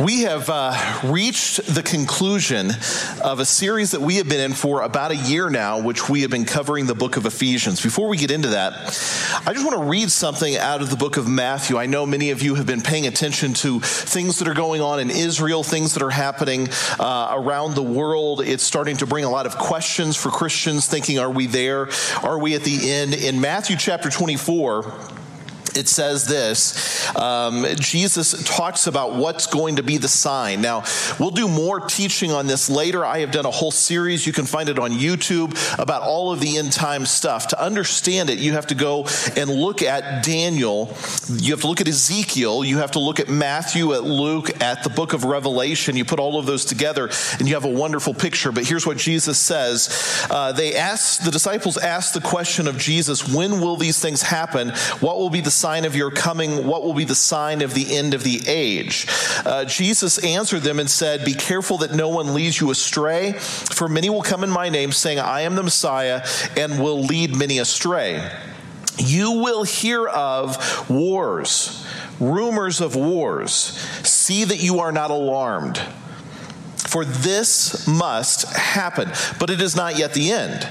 We have uh, reached the conclusion of a series that we have been in for about a year now, which we have been covering the book of Ephesians. Before we get into that, I just want to read something out of the book of Matthew. I know many of you have been paying attention to things that are going on in Israel, things that are happening uh, around the world. It's starting to bring a lot of questions for Christians, thinking, are we there? Are we at the end? In Matthew chapter 24, it says this um, Jesus talks about what's going to be the sign. Now, we'll do more teaching on this later. I have done a whole series. You can find it on YouTube about all of the end time stuff. To understand it, you have to go and look at Daniel. You have to look at Ezekiel. You have to look at Matthew, at Luke, at the book of Revelation. You put all of those together and you have a wonderful picture. But here's what Jesus says uh, They asked, the disciples asked the question of Jesus, When will these things happen? What will be the sign of your coming? What will be the sign of the end of the age? Uh, Jesus answered them and said, Be careful that no one leads you astray, for many will come in my name, saying, I am the Messiah, and will lead many astray. You will hear of wars, rumors of wars. See that you are not alarmed. For this must happen, but it is not yet the end.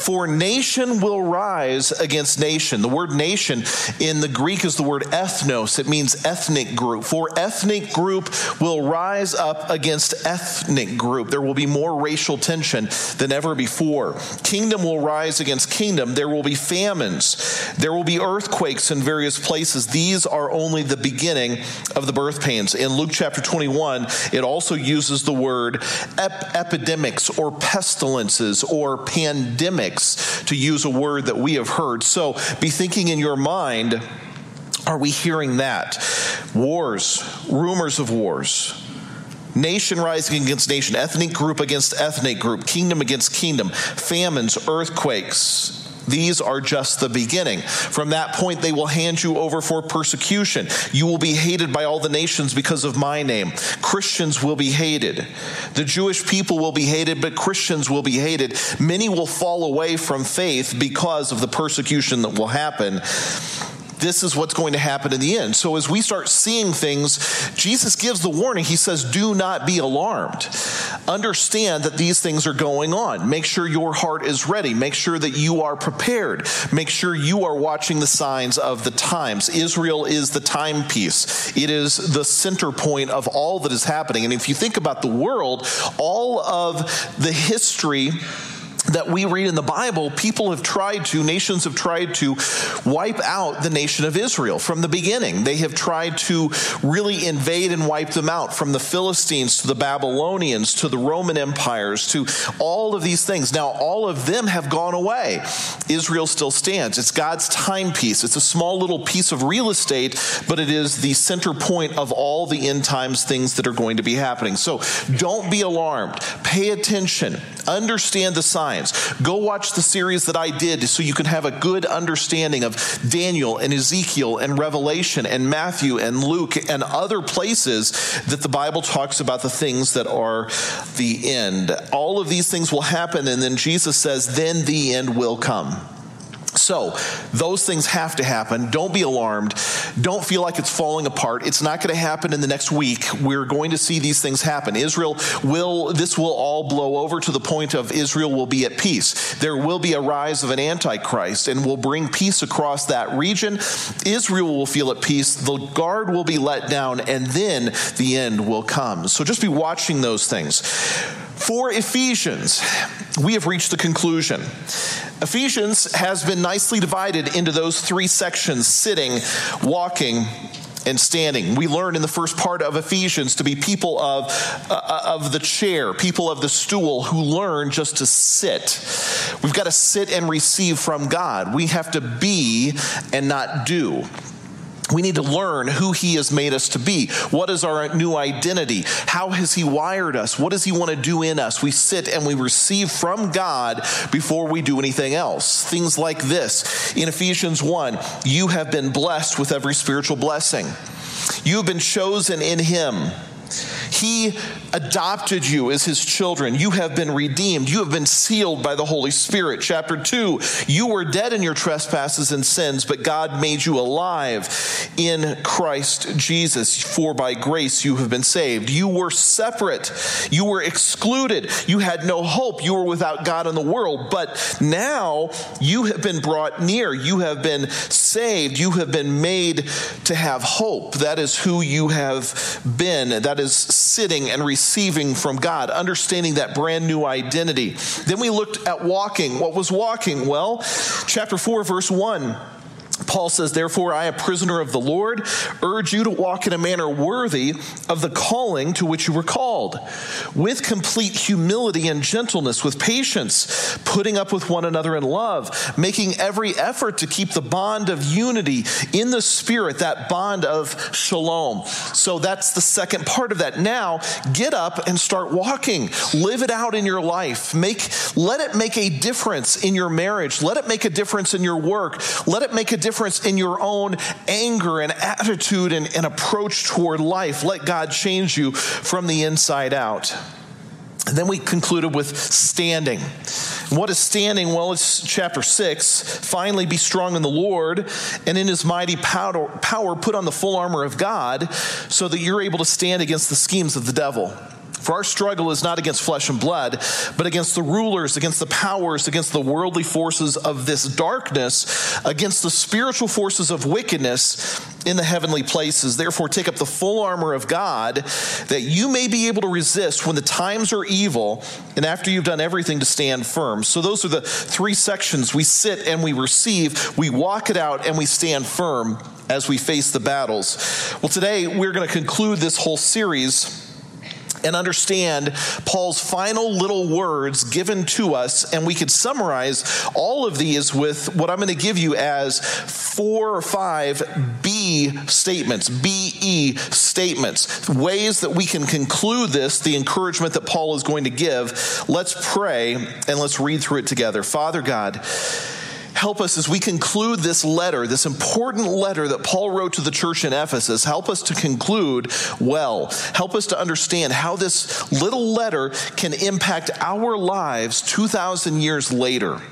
For nation will rise against nation. The word nation in the Greek is the word ethnos. It means ethnic group. For ethnic group will rise up against ethnic group. There will be more racial tension than ever before. Kingdom will rise against kingdom. There will be famines. There will be earthquakes in various places. These are only the beginning of the birth pains. In Luke chapter 21, it also uses the word ep- epidemics or pestilences or pandemics to use a word that we have heard. So be thinking in your mind, are we hearing that? Wars, rumors of wars. Nation rising against nation, ethnic group against ethnic group, kingdom against kingdom, famines, earthquakes, these are just the beginning. From that point, they will hand you over for persecution. You will be hated by all the nations because of my name. Christians will be hated. The Jewish people will be hated, but Christians will be hated. Many will fall away from faith because of the persecution that will happen this is what's going to happen in the end. So as we start seeing things, Jesus gives the warning. He says, Do not be alarmed. Understand that these things are going on. Make sure your heart is ready. Make sure that you are prepared. Make sure you are watching the signs of the times. Israel is the timepiece, it is the center point of all that is happening. And if you think about the world, all of the history that we read in the Bible, people have tried to, nations have tried to wipe out the nation of Israel from the beginning. They have tried to really invade and wipe them out from the Philistines to the Babylonians to the Roman empires to all of these things. Now, all of them have gone away. Israel still stands. It's God's timepiece. It's a small little piece of real estate, but it is the center point of all the end times things that are going to be happening. So don't be alarmed. Pay attention. Understand the signs science. Go watch the series that I did so you can have a good understanding of Daniel and Ezekiel and Revelation and Matthew and Luke and other places that the Bible talks about the things that are the end. All of these things will happen, and then Jesus says, then the end will come. So, those things have to happen. Don't be alarmed. Don't feel like it's falling apart. It's not going to happen in the next week. We're going to see these things happen. Israel will, this will all blow over to the point of Israel will be at peace. There will be a rise of an antichrist and will bring peace across that region. Israel will feel at peace. The guard will be let down, and then the end will come. So, just be watching those things. For Ephesians, we have reached the conclusion. Ephesians has been nicely divided into those three sections sitting, walking, and standing. We learn in the first part of Ephesians to be people of, uh, of the chair, people of the stool who learn just to sit. We've got to sit and receive from God. We have to be and not do. We need to learn who He has made us to be. What is our new identity? How has He wired us? What does He want to do in us? We sit and we receive from God before we do anything else. Things like this in Ephesians 1 you have been blessed with every spiritual blessing, you have been chosen in Him. He adopted you as his children. You have been redeemed. You have been sealed by the Holy Spirit. Chapter 2 You were dead in your trespasses and sins, but God made you alive in Christ Jesus. For by grace you have been saved. You were separate. You were excluded. You had no hope. You were without God in the world. But now you have been brought near. You have been saved. You have been made to have hope. That is who you have been. That is sitting and receiving from God, understanding that brand new identity. Then we looked at walking. What was walking? Well, chapter 4, verse 1 Paul says, Therefore, I, a prisoner of the Lord, urge you to walk in a manner worthy of the calling to which you were called, with complete humility and gentleness, with patience, putting up with one another in love, making every effort to keep the bond of unity in the Spirit, that bond of shalom. So that's the second part of that. Now, get up and start walking. Live it out in your life. Make, let it make a difference in your marriage. Let it make a difference in your work. Let it make a difference difference in your own anger and attitude and, and approach toward life. Let God change you from the inside out. And then we concluded with standing. What is standing? Well, it's chapter 6. Finally, be strong in the Lord and in his mighty power, power, put on the full armor of God so that you're able to stand against the schemes of the devil. For our struggle is not against flesh and blood, but against the rulers, against the powers, against the worldly forces of this darkness, against the spiritual forces of wickedness in the heavenly places. Therefore, take up the full armor of God that you may be able to resist when the times are evil, and after you've done everything to stand firm. So, those are the three sections we sit and we receive, we walk it out, and we stand firm as we face the battles. Well, today we're going to conclude this whole series and understand Paul's final little words given to us. And we could summarize all of these with what I'm going to give you as four or five B statements, BE statements, ways that we can conclude this, the encouragement that Paul is going to give. Let's pray and let's read through it together. Father God, help us as we conclude this letter, this important letter that Paul wrote to the church in Ephesus. Help us to conclude well. Help us to understand how this little letter can impact our lives 2,000 years later.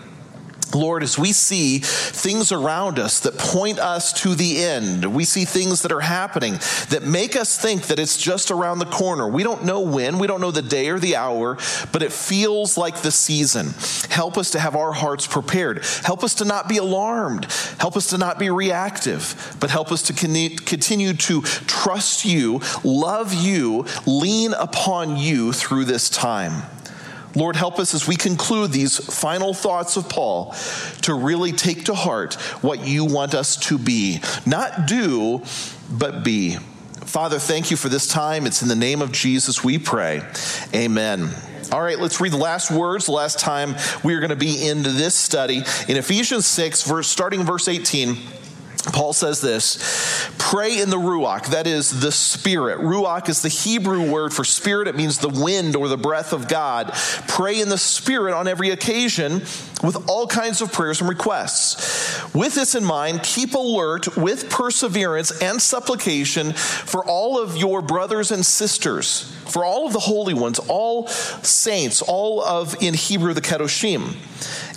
Lord, as we see things around us that point us to the end, we see things that are happening that make us think that it's just around the corner. We don't know when, we don't know the day or the hour, but it feels like the season. Help us to have our hearts prepared. Help us to not be alarmed. Help us to not be reactive, but help us to continue to trust you, love you, lean upon you through this time. Lord, help us as we conclude these final thoughts of Paul to really take to heart what you want us to be. Not do, but be. Father, thank you for this time. It's in the name of Jesus we pray. Amen. All right, let's read the last words, the last time we are going to be into this study. In Ephesians 6, verse, starting verse 18. Paul says this pray in the Ruach, that is the Spirit. Ruach is the Hebrew word for spirit, it means the wind or the breath of God. Pray in the Spirit on every occasion with all kinds of prayers and requests. With this in mind, keep alert with perseverance and supplication for all of your brothers and sisters, for all of the holy ones, all saints, all of, in Hebrew, the Kedoshim.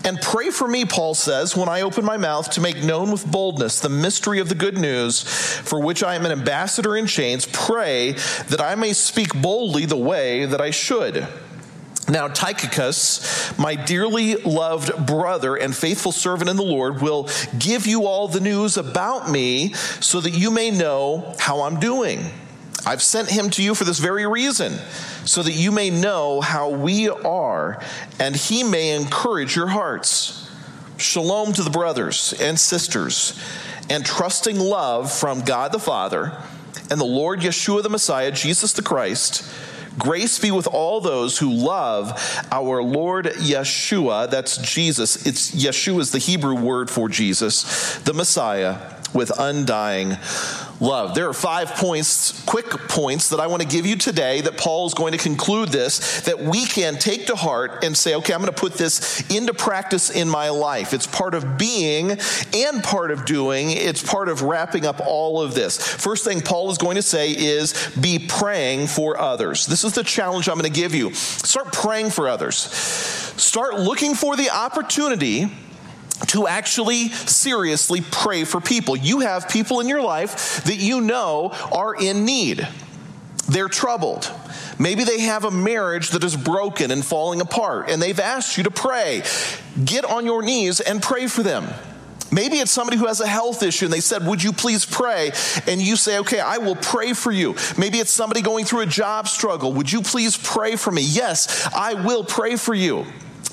And pray for me, Paul says, when I open my mouth to make known with boldness the mystery of the good news, for which I am an ambassador in chains. Pray that I may speak boldly the way that I should. Now, Tychicus, my dearly loved brother and faithful servant in the Lord, will give you all the news about me so that you may know how I'm doing. I've sent him to you for this very reason, so that you may know how we are, and he may encourage your hearts. Shalom to the brothers and sisters, and trusting love from God the Father and the Lord Yeshua the Messiah, Jesus the Christ. Grace be with all those who love our Lord Yeshua. That's Jesus. It's Yeshua is the Hebrew word for Jesus, the Messiah, with undying love. There are five points, quick points that I want to give you today that Paul is going to conclude this, that we can take to heart and say, okay, I'm going to put this into practice in my life. It's part of being and part of doing. It's part of wrapping up all of this. First thing Paul is going to say is be praying for others. This is the challenge I'm going to give you. Start praying for others. Start looking for the opportunity to actually seriously pray for people. You have people in your life that you know are in need. They're troubled. Maybe they have a marriage that is broken and falling apart, and they've asked you to pray. Get on your knees and pray for them. Maybe it's somebody who has a health issue and they said, Would you please pray? And you say, Okay, I will pray for you. Maybe it's somebody going through a job struggle. Would you please pray for me? Yes, I will pray for you.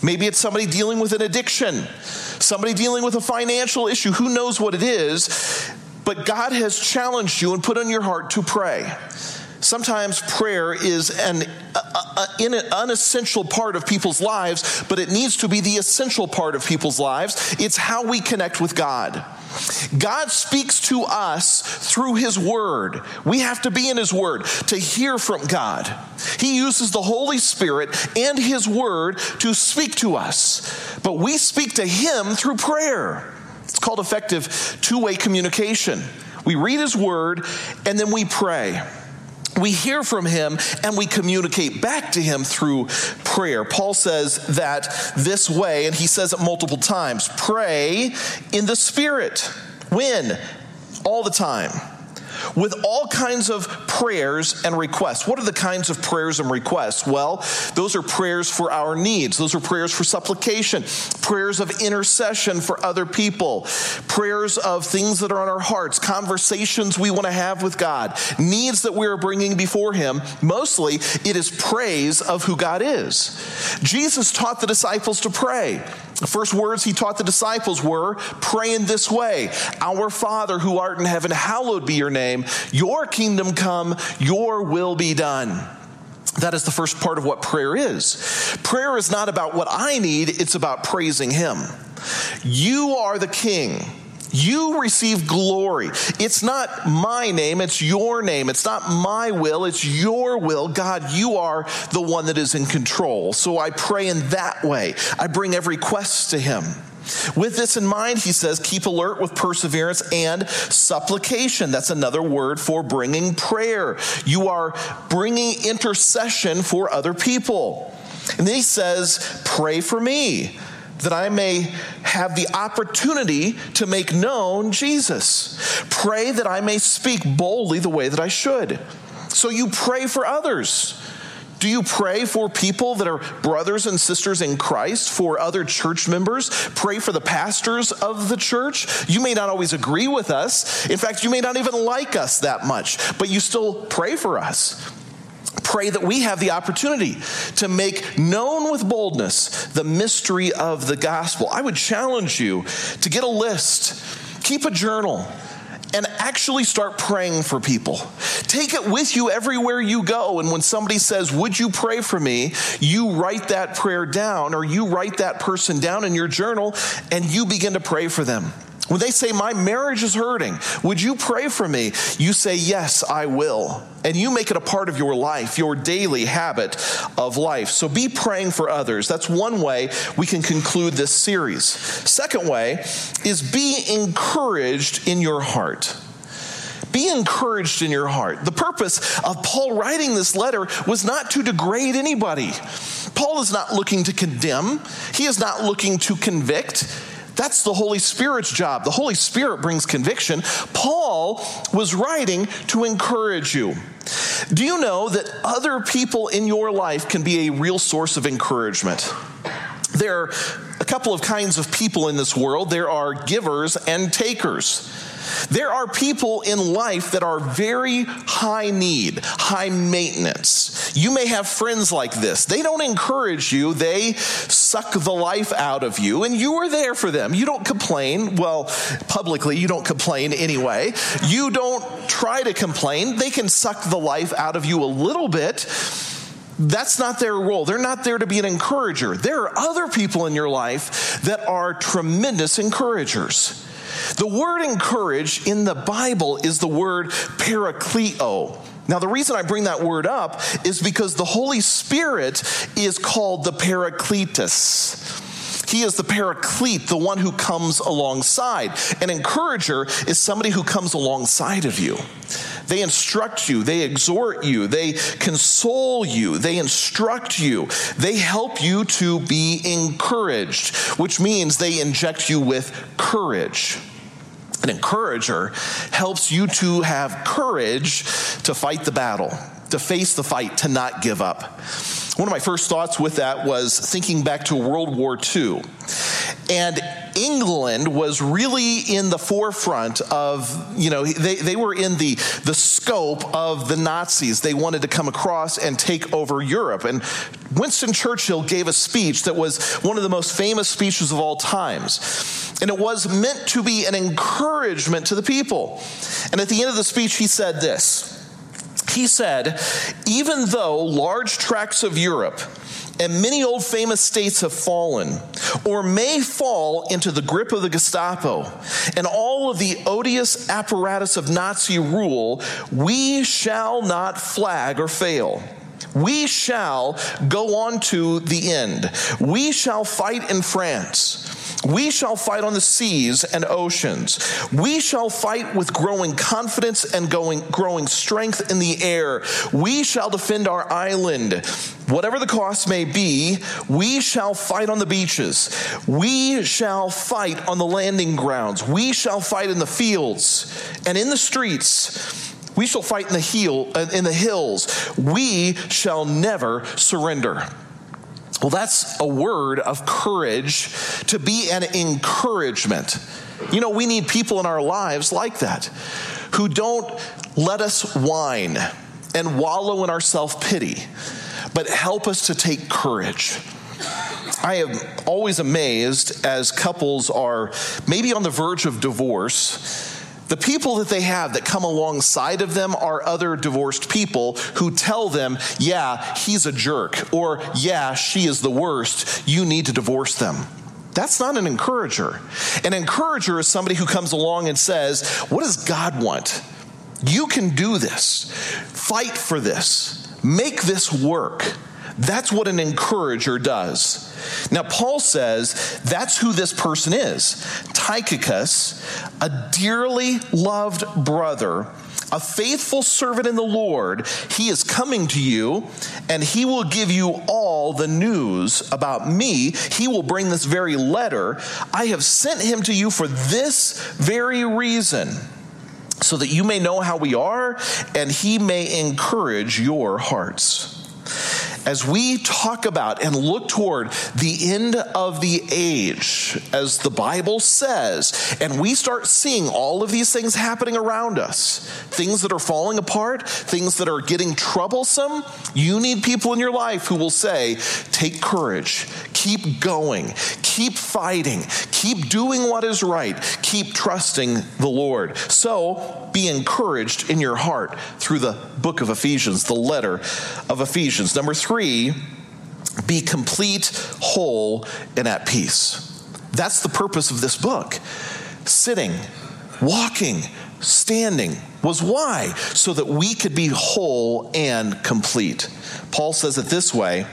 Maybe it's somebody dealing with an addiction, somebody dealing with a financial issue. Who knows what it is? But God has challenged you and put on your heart to pray. Sometimes prayer is an, a, a, an unessential part of people's lives, but it needs to be the essential part of people's lives. It's how we connect with God. God speaks to us through His Word. We have to be in His Word to hear from God. He uses the Holy Spirit and His Word to speak to us, but we speak to Him through prayer. It's called effective two way communication. We read His Word and then we pray we hear from him and we communicate back to him through prayer. Paul says that this way, and he says it multiple times pray in the Spirit. When? All the time with all kinds of prayers and requests. What are the kinds of prayers and requests? Well, those are prayers for our needs, those are prayers for supplication, prayers of intercession for other people, prayers of things that are on our hearts, conversations we want to have with God, needs that we are bringing before Him. Mostly, it is praise of who God is. Jesus taught the disciples to pray. The first words he taught the disciples were pray in this way Our Father who art in heaven, hallowed be your name. Your kingdom come, your will be done. That is the first part of what prayer is. Prayer is not about what I need, it's about praising him. You are the king. You receive glory. It's not my name, it's your name. It's not my will, it's your will. God, you are the one that is in control. So I pray in that way. I bring every quest to Him. With this in mind, he says, keep alert with perseverance and supplication. That's another word for bringing prayer. You are bringing intercession for other people. And then he says, pray for me that I may have the opportunity to make known Jesus. Pray that I may speak boldly the way that I should. So you pray for others. Do you pray for people that are brothers and sisters in Christ, for other church members? Pray for the pastors of the church. You may not always agree with us. In fact, you may not even like us that much, but you still pray for us pray that we have the opportunity to make known with boldness the mystery of the gospel. I would challenge you to get a list, keep a journal actually start praying for people. Take it with you everywhere you go. And when somebody says, Would you pray for me? you write that prayer down or you write that person down in your journal and you begin to pray for them. When they say, My marriage is hurting, would you pray for me? You say, Yes, I will. And you make it a part of your life, your daily habit of life. So be praying for others. That's one way we can conclude this series. Second way is be encouraged in your heart. Be encouraged in your heart. The purpose of Paul writing this letter was not to degrade anybody. Paul is not looking to condemn, he is not looking to convict. That's the Holy Spirit's job. The Holy Spirit brings conviction. Paul was writing to encourage you. Do you know that other people in your life can be a real source of encouragement? There are a couple of kinds of people in this world there are givers and takers. There are people in life that are very high need, high maintenance. You may have friends like this. They don't encourage you, they suck the life out of you, and you are there for them. You don't complain. Well, publicly, you don't complain anyway. You don't try to complain. They can suck the life out of you a little bit that's not their role. They're not there to be an encourager. There are other people in your life that are tremendous encouragers. The word encourage in the Bible is the word parakleo. Now, the reason I bring that word up is because the Holy Spirit is called the Paracletus. He is the paraclete, the one who comes alongside. An encourager is somebody who comes alongside of you. They instruct you, they exhort you, they console you, they instruct you, they help you to be encouraged, which means they inject you with courage. An encourager helps you to have courage to fight the battle, to face the fight, to not give up. One of my first thoughts with that was thinking back to World War II. And England was really in the forefront of, you know, they, they were in the, the scope of the Nazis. They wanted to come across and take over Europe. And Winston Churchill gave a speech that was one of the most famous speeches of all times. And it was meant to be an encouragement to the people. And at the end of the speech, he said this he said, even though large tracts of Europe and many old famous states have fallen or may fall into the grip of the Gestapo and all of the odious apparatus of Nazi rule, we shall not flag or fail. We shall go on to the end. We shall fight in France. We shall fight on the seas and oceans. We shall fight with growing confidence and going, growing strength in the air. We shall defend our island. Whatever the cost may be, we shall fight on the beaches. We shall fight on the landing grounds. We shall fight in the fields and in the streets. We shall fight in the heel, uh, in the hills. We shall never surrender. Well, that's a word of courage to be an encouragement. You know, we need people in our lives like that who don't let us whine and wallow in our self pity, but help us to take courage. I am always amazed as couples are maybe on the verge of divorce the people that they have that come alongside of them are other divorced people who tell them, yeah, he's a jerk, or yeah, she is the worst. You need to divorce them. That's not an encourager. An encourager is somebody who comes along and says, What does God want? You can do this. Fight for this. Make this work. That's what an encourager does. Now, Paul says that's who this person is Tychicus, a dearly loved brother, a faithful servant in the Lord. He is coming to you, and he will give you all the news about me. He will bring this very letter. I have sent him to you for this very reason so that you may know how we are and he may encourage your hearts as we talk about and look toward the end of the age, as the Bible says, and we start seeing all of these things happening around us, things that are falling apart, things that are getting troublesome, you need people in your life who will say, Take courage, keep going, keep fighting, keep doing what is right, keep trusting the Lord. So be encouraged in your heart through the book of Ephesians, the letter of Ephesians. Number three, three, be complete, whole, and at peace. That's the purpose of this book. Sitting, walking, standing was why? So that we could be whole and complete. Paul says it this way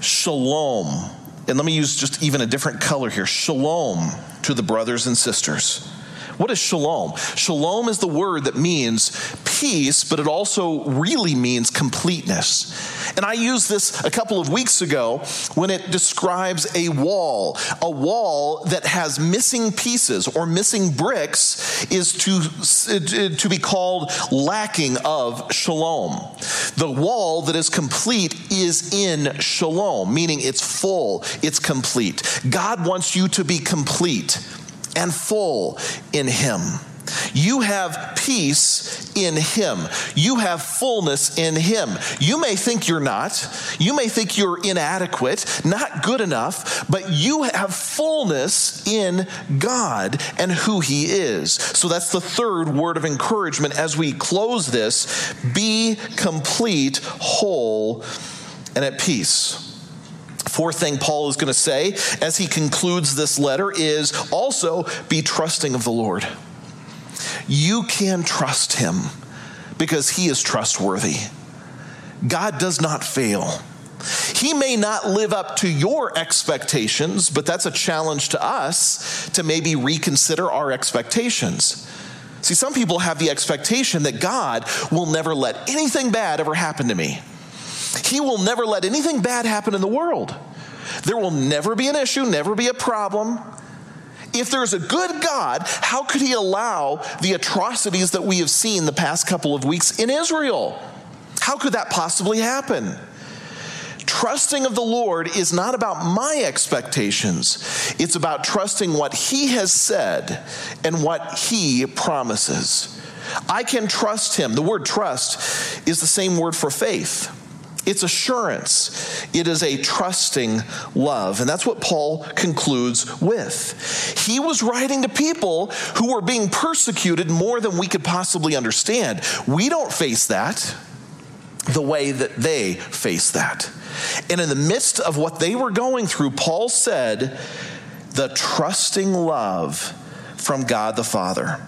Shalom. And let me use just even a different color here. Shalom to the brothers and sisters. What is shalom? Shalom is the word that means peace, but it also really means completeness. And I used this a couple of weeks ago when it describes a wall. A wall that has missing pieces or missing bricks is to, to be called lacking of shalom. The wall that is complete is in shalom, meaning it's full, it's complete. God wants you to be complete and full in Him. You have peace in Him. You have fullness in Him. You may think you're not. You may think you're inadequate, not good enough, but you have fullness in God and who He is. So that's the third word of encouragement as we close this be complete, whole, and at peace. Fourth thing Paul is going to say as he concludes this letter is also be trusting of the Lord. You can trust him because he is trustworthy. God does not fail. He may not live up to your expectations, but that's a challenge to us to maybe reconsider our expectations. See, some people have the expectation that God will never let anything bad ever happen to me. He will never let anything bad happen in the world. There will never be an issue, never be a problem. If there's a good God, how could he allow the atrocities that we have seen the past couple of weeks in Israel? How could that possibly happen? Trusting of the Lord is not about my expectations. It's about trusting what He has said and what He promises. I can trust Him. The word trust is the same word for faith. It's assurance. It is a trusting love. And that's what Paul concludes with. He was writing to people who were being persecuted more than we could possibly understand. We don't face that the way that they face that. And in the midst of what they were going through, Paul said, the trusting love from God the Father.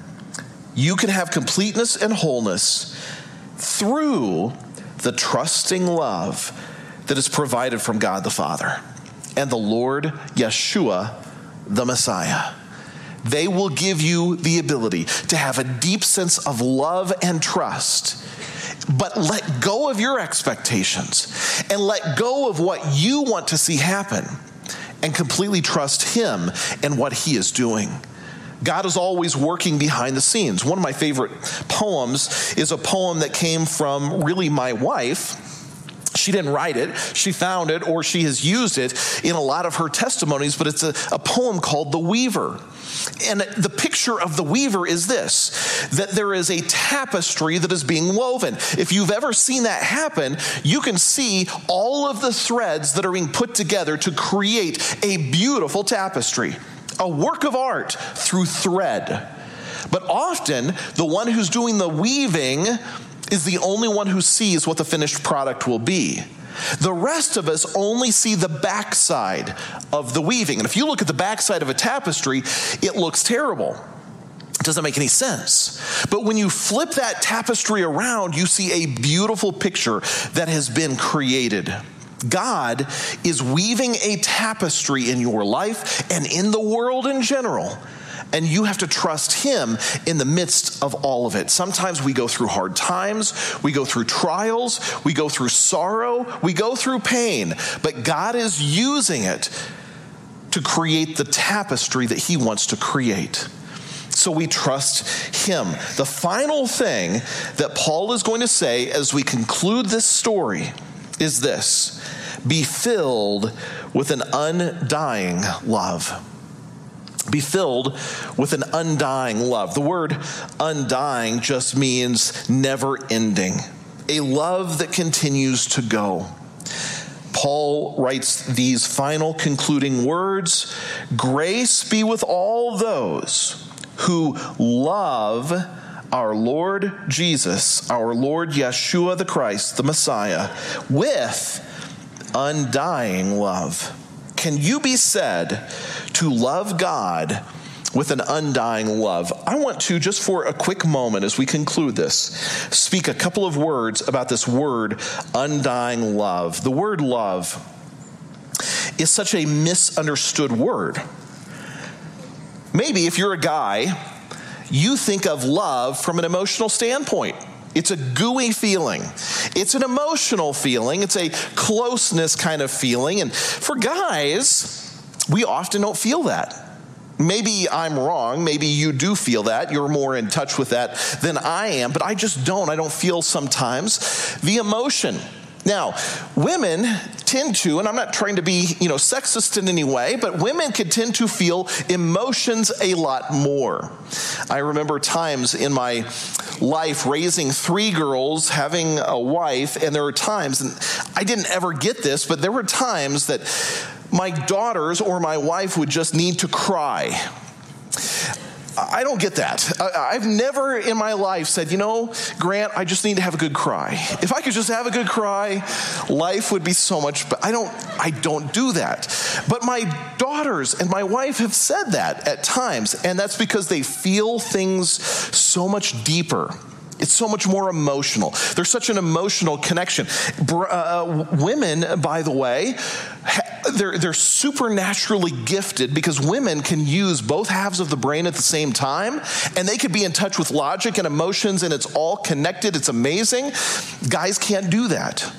You can have completeness and wholeness through the trusting love that is provided from God the Father and the Lord Yeshua, the Messiah. They will give you the ability to have a deep sense of love and trust. But let go of your expectations and let go of what you want to see happen and completely trust Him and what He is doing. God is always working behind the scenes. One of my favorite poems is a poem that came from really my wife. She didn't write it, she found it, or she has used it in a lot of her testimonies, but it's a, a poem called The Weaver. And the picture of the weaver is this that there is a tapestry that is being woven. If you've ever seen that happen, you can see all of the threads that are being put together to create a beautiful tapestry a work of art through thread. But often, the one who's doing the weaving is the only one who sees what the finished product will be. The rest of us only see the backside of the weaving. And if you look at the backside of a tapestry, it looks terrible. It doesn't make any sense. But when you flip that tapestry around, you see a beautiful picture that has been created. God is weaving a tapestry in your life and in the world in general. And you have to trust Him in the midst of all of it. Sometimes we go through hard times, we go through trials, we go through sorrow, we go through pain, but God is using it to create the tapestry that He wants to create. So we trust Him. The final thing that Paul is going to say as we conclude this story is this be filled with an undying love. Be filled with an undying love. The word undying just means never ending, a love that continues to go. Paul writes these final concluding words Grace be with all those who love our Lord Jesus, our Lord Yeshua the Christ, the Messiah, with undying love. Can you be said to love God with an undying love? I want to, just for a quick moment as we conclude this, speak a couple of words about this word, undying love. The word love is such a misunderstood word. Maybe if you're a guy, you think of love from an emotional standpoint. It's a gooey feeling. It's an emotional feeling. It's a closeness kind of feeling. And for guys, we often don't feel that. Maybe I'm wrong. Maybe you do feel that. You're more in touch with that than I am, but I just don't. I don't feel sometimes the emotion. Now, women tend to, and I'm not trying to be, you know, sexist in any way, but women can tend to feel emotions a lot more. I remember times in my life raising three girls, having a wife, and there were times, and I didn't ever get this, but there were times that my daughters or my wife would just need to cry. I don't get that. I've never in my life said, you know, Grant, I just need to have a good cry. If I could just have a good cry, life would be so much better. I don't I don't do that. But my daughters and my wife have said that at times, and that's because they feel things so much deeper. It's so much more emotional. There's such an emotional connection. Uh, women, by the way, they're, they're supernaturally gifted because women can use both halves of the brain at the same time, and they could be in touch with logic and emotions, and it's all connected. It's amazing. Guys can't do that.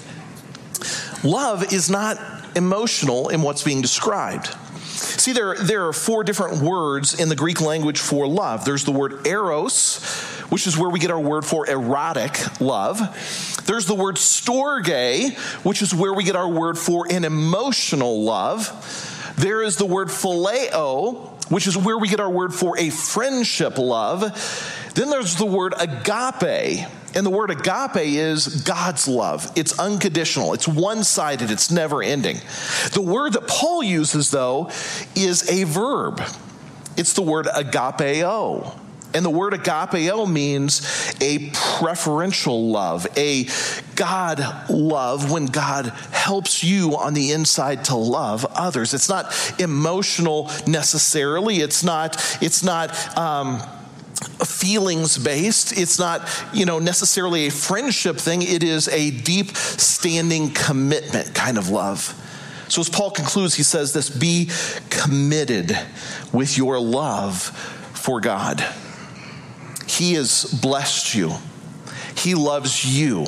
Love is not emotional in what's being described. See, there, there are four different words in the Greek language for love. There's the word eros, which is where we get our word for erotic love. There's the word storge, which is where we get our word for an emotional love. There is the word phileo, which is where we get our word for a friendship love. Then there's the word agape. And the word agape is God's love. It's unconditional, it's one sided, it's never ending. The word that Paul uses, though, is a verb. It's the word agapeo. And the word agapeo means a preferential love, a God love when God helps you on the inside to love others. It's not emotional necessarily. It's not, it's not, um, feelings based it's not you know necessarily a friendship thing. It is a deep standing commitment kind of love. So as paul concludes he says this be committed with your love for god. He has blessed you, He loves you.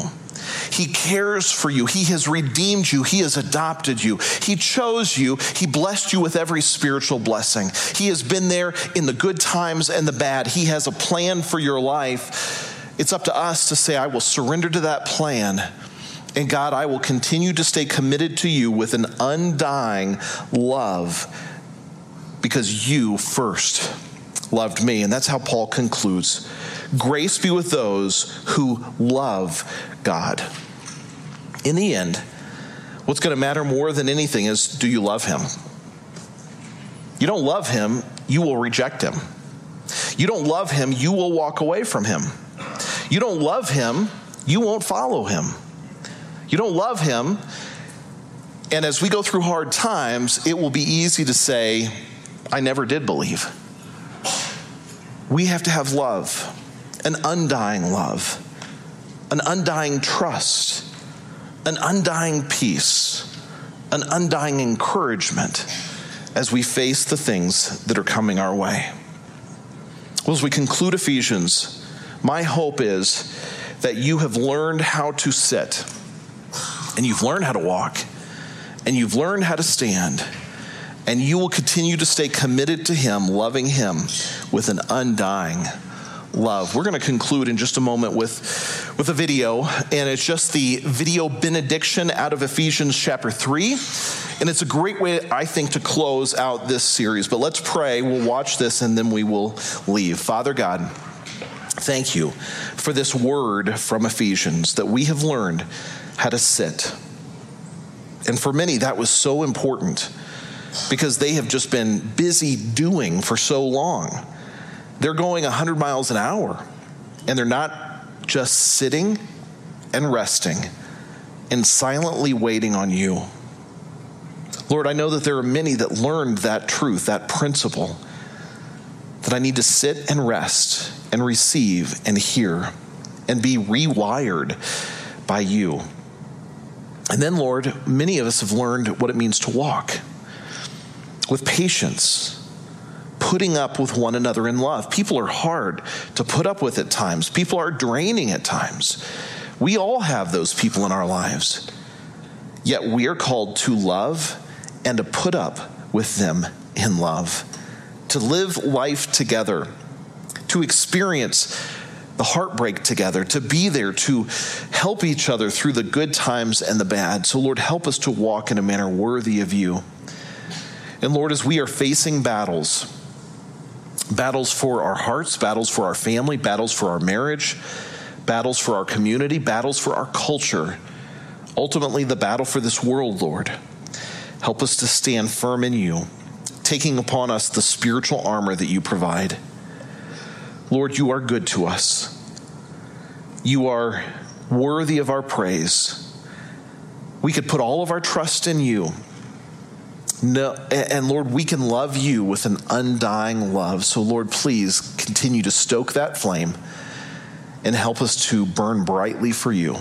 He cares for you. He has redeemed you. He has adopted you. He chose you. He blessed you with every spiritual blessing. He has been there in the good times and the bad. He has a plan for your life. It's up to us to say, I will surrender to that plan. And God, I will continue to stay committed to you with an undying love because you first loved me. And that's how Paul concludes Grace be with those who love God. In the end, what's going to matter more than anything is do you love him? You don't love him, you will reject him. You don't love him, you will walk away from him. You don't love him, you won't follow him. You don't love him, and as we go through hard times, it will be easy to say, I never did believe. We have to have love, an undying love, an undying trust, an undying peace, an undying encouragement as we face the things that are coming our way. Well, as we conclude Ephesians, my hope is that you have learned how to sit, and you've learned how to walk, and you've learned how to stand and you will continue to stay committed to Him, loving Him with an undying love. We're going to conclude in just a moment with, with a video, and it's just the video benediction out of Ephesians chapter 3. And it's a great way, I think, to close out this series. But let's pray. We'll watch this and then we will leave. Father God, thank you for this word from Ephesians that we have learned how to sit. And for many, that was so important because they have just been busy doing for so long. They're going 100 miles an hour and they're not just sitting and resting and silently waiting on you. Lord, I know that there are many that learned that truth, that principle, that I need to sit and rest and receive and hear and be rewired by you. And then, Lord, many of us have learned what it means to walk with patience, putting up with one another in love. People are hard to put up with at times, people are draining at times. We all have those people in our lives. Yet we are called to love and to put up with them in love, to live life together, to experience the heartbreak together, to be there to help each other through the good times and the bad. So, Lord, help us to walk in a manner worthy of you. And Lord, as we are facing battles, battles for our hearts, battles for our family, battles for our marriage, battles for our community, battles for our culture, ultimately the battle for this world, Lord, help us to stand firm in you, taking upon us the spiritual armor that you provide. Lord, you are good to us. You are worthy of our praise. We could put all of our trust in you. No, and Lord, we can love you with an undying love. So, Lord, please continue to stoke that flame and help us to burn brightly for you.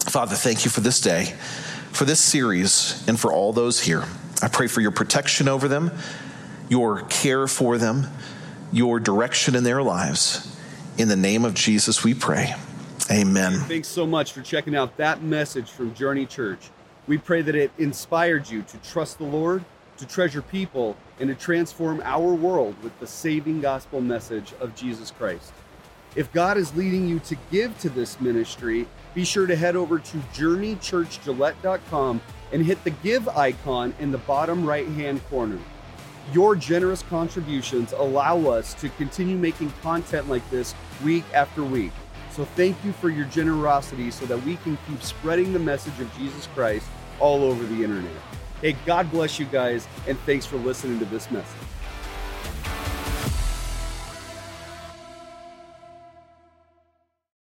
Father, thank you for this day, for this series, and for all those here. I pray for your protection over them, your care for them your direction in their lives. In the name of Jesus, we pray. Amen. Thanks so much for checking out that message from Journey Church. We pray that it inspired you to trust the Lord, to treasure people, and to transform our world with the saving gospel message of Jesus Christ. If God is leading you to give to this ministry, be sure to head over to journeychurchgillette.com and hit the give icon in the bottom right hand corner. Your generous contributions allow us to continue making content like this week after week. So thank you for your generosity so that we can keep spreading the message of Jesus Christ all over the internet. Hey, God bless you guys, and thanks for listening to this message.